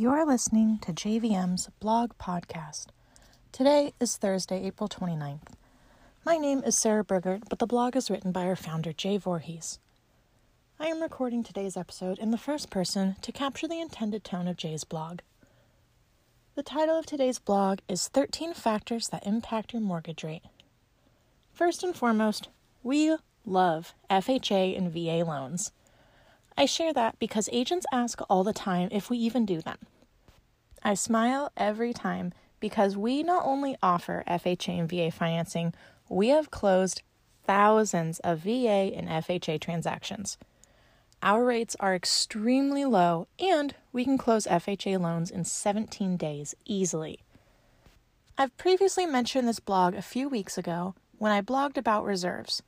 You're listening to JVM's blog podcast. Today is Thursday, April 29th. My name is Sarah Burgert, but the blog is written by our founder, Jay Voorhees. I am recording today's episode in the first person to capture the intended tone of Jay's blog. The title of today's blog is 13 Factors That Impact Your Mortgage Rate. First and foremost, we love FHA and VA loans. I share that because agents ask all the time if we even do them. I smile every time because we not only offer FHA and VA financing, we have closed thousands of VA and FHA transactions. Our rates are extremely low, and we can close FHA loans in 17 days easily. I've previously mentioned this blog a few weeks ago when I blogged about reserves,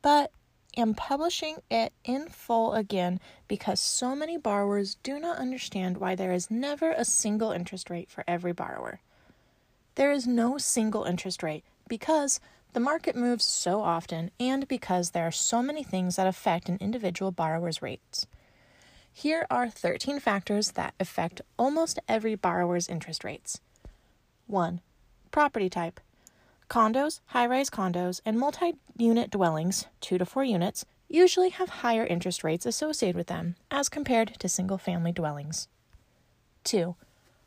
but am publishing it in full again because so many borrowers do not understand why there is never a single interest rate for every borrower. There is no single interest rate because the market moves so often and because there are so many things that affect an individual borrower's rates. Here are 13 factors that affect almost every borrower's interest rates. 1. Property type. Condos, high rise condos, and multi unit dwellings, two to four units, usually have higher interest rates associated with them as compared to single family dwellings. 2.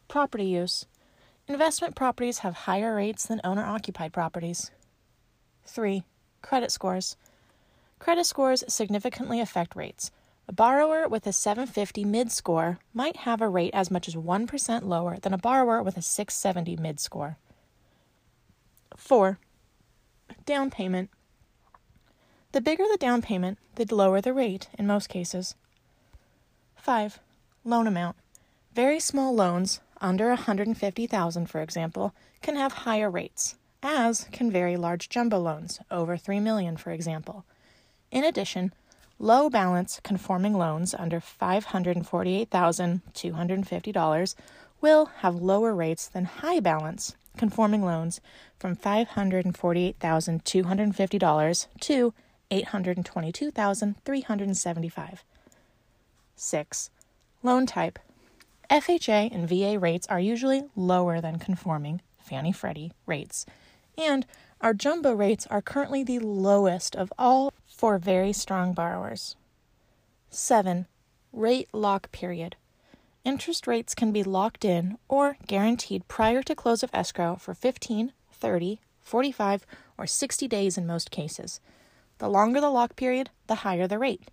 Property use. Investment properties have higher rates than owner occupied properties. 3. Credit scores. Credit scores significantly affect rates. A borrower with a 750 mid score might have a rate as much as 1% lower than a borrower with a 670 mid score. 4. Down payment. The bigger the down payment, the lower the rate in most cases. 5. Loan amount. Very small loans, under 150,000 for example, can have higher rates, as can very large jumbo loans, over 3 million for example. In addition, low balance conforming loans under $548,250 will have lower rates than high balance conforming loans from $548,250 to 822,375. 6. Loan type. FHA and VA rates are usually lower than conforming Fannie Freddie rates, and our jumbo rates are currently the lowest of all for very strong borrowers. 7. Rate lock period. Interest rates can be locked in or guaranteed prior to close of escrow for 15, 30, 45, or 60 days in most cases. The longer the lock period, the higher the rate.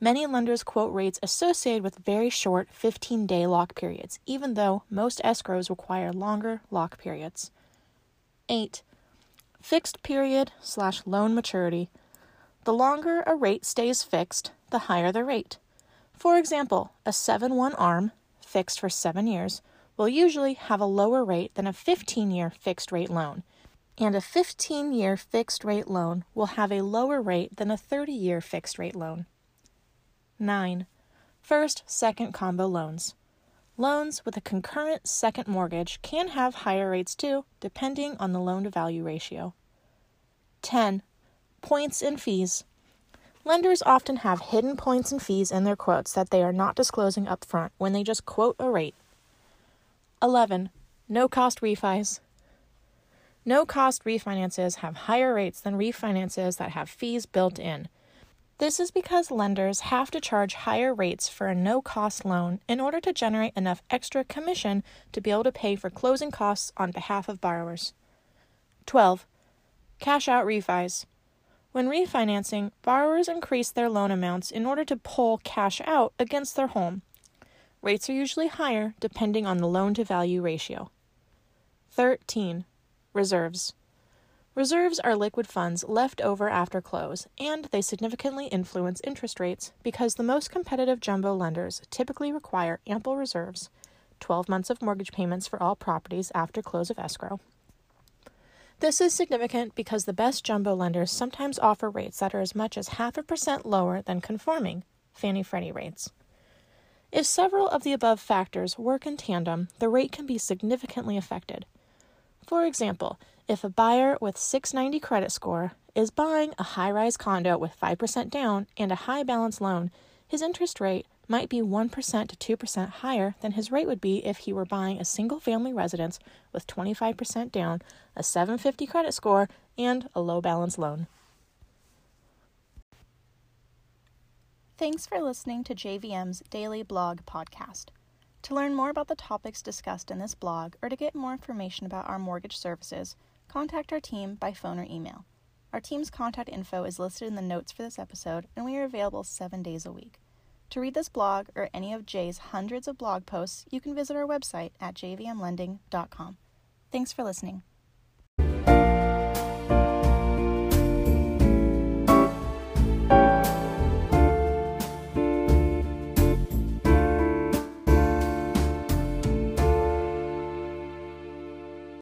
Many lenders quote rates associated with very short 15 day lock periods, even though most escrows require longer lock periods. 8. Fixed period slash loan maturity. The longer a rate stays fixed, the higher the rate. For example, a 7 1 ARM fixed for seven years will usually have a lower rate than a 15 year fixed rate loan, and a 15 year fixed rate loan will have a lower rate than a 30 year fixed rate loan. 9. First, second combo loans. Loans with a concurrent second mortgage can have higher rates too, depending on the loan to value ratio. 10. Points and fees. Lenders often have hidden points and fees in their quotes that they are not disclosing upfront when they just quote a rate. 11. No cost refis. No cost refinances have higher rates than refinances that have fees built in. This is because lenders have to charge higher rates for a no cost loan in order to generate enough extra commission to be able to pay for closing costs on behalf of borrowers. 12. Cash out refis. When refinancing, borrowers increase their loan amounts in order to pull cash out against their home. Rates are usually higher depending on the loan to value ratio. 13. Reserves. Reserves are liquid funds left over after close, and they significantly influence interest rates because the most competitive jumbo lenders typically require ample reserves, 12 months of mortgage payments for all properties after close of escrow, this is significant because the best jumbo lenders sometimes offer rates that are as much as half a percent lower than conforming Fannie Freddie rates. If several of the above factors work in tandem, the rate can be significantly affected. For example, if a buyer with 690 credit score is buying a high rise condo with 5% down and a high balance loan, his interest rate might be 1% to 2% higher than his rate would be if he were buying a single family residence with 25% down, a 750 credit score, and a low balance loan. Thanks for listening to JVM's daily blog podcast. To learn more about the topics discussed in this blog or to get more information about our mortgage services, contact our team by phone or email. Our team's contact info is listed in the notes for this episode, and we are available seven days a week. To read this blog or any of Jay's hundreds of blog posts, you can visit our website at jvmlending.com. Thanks for listening.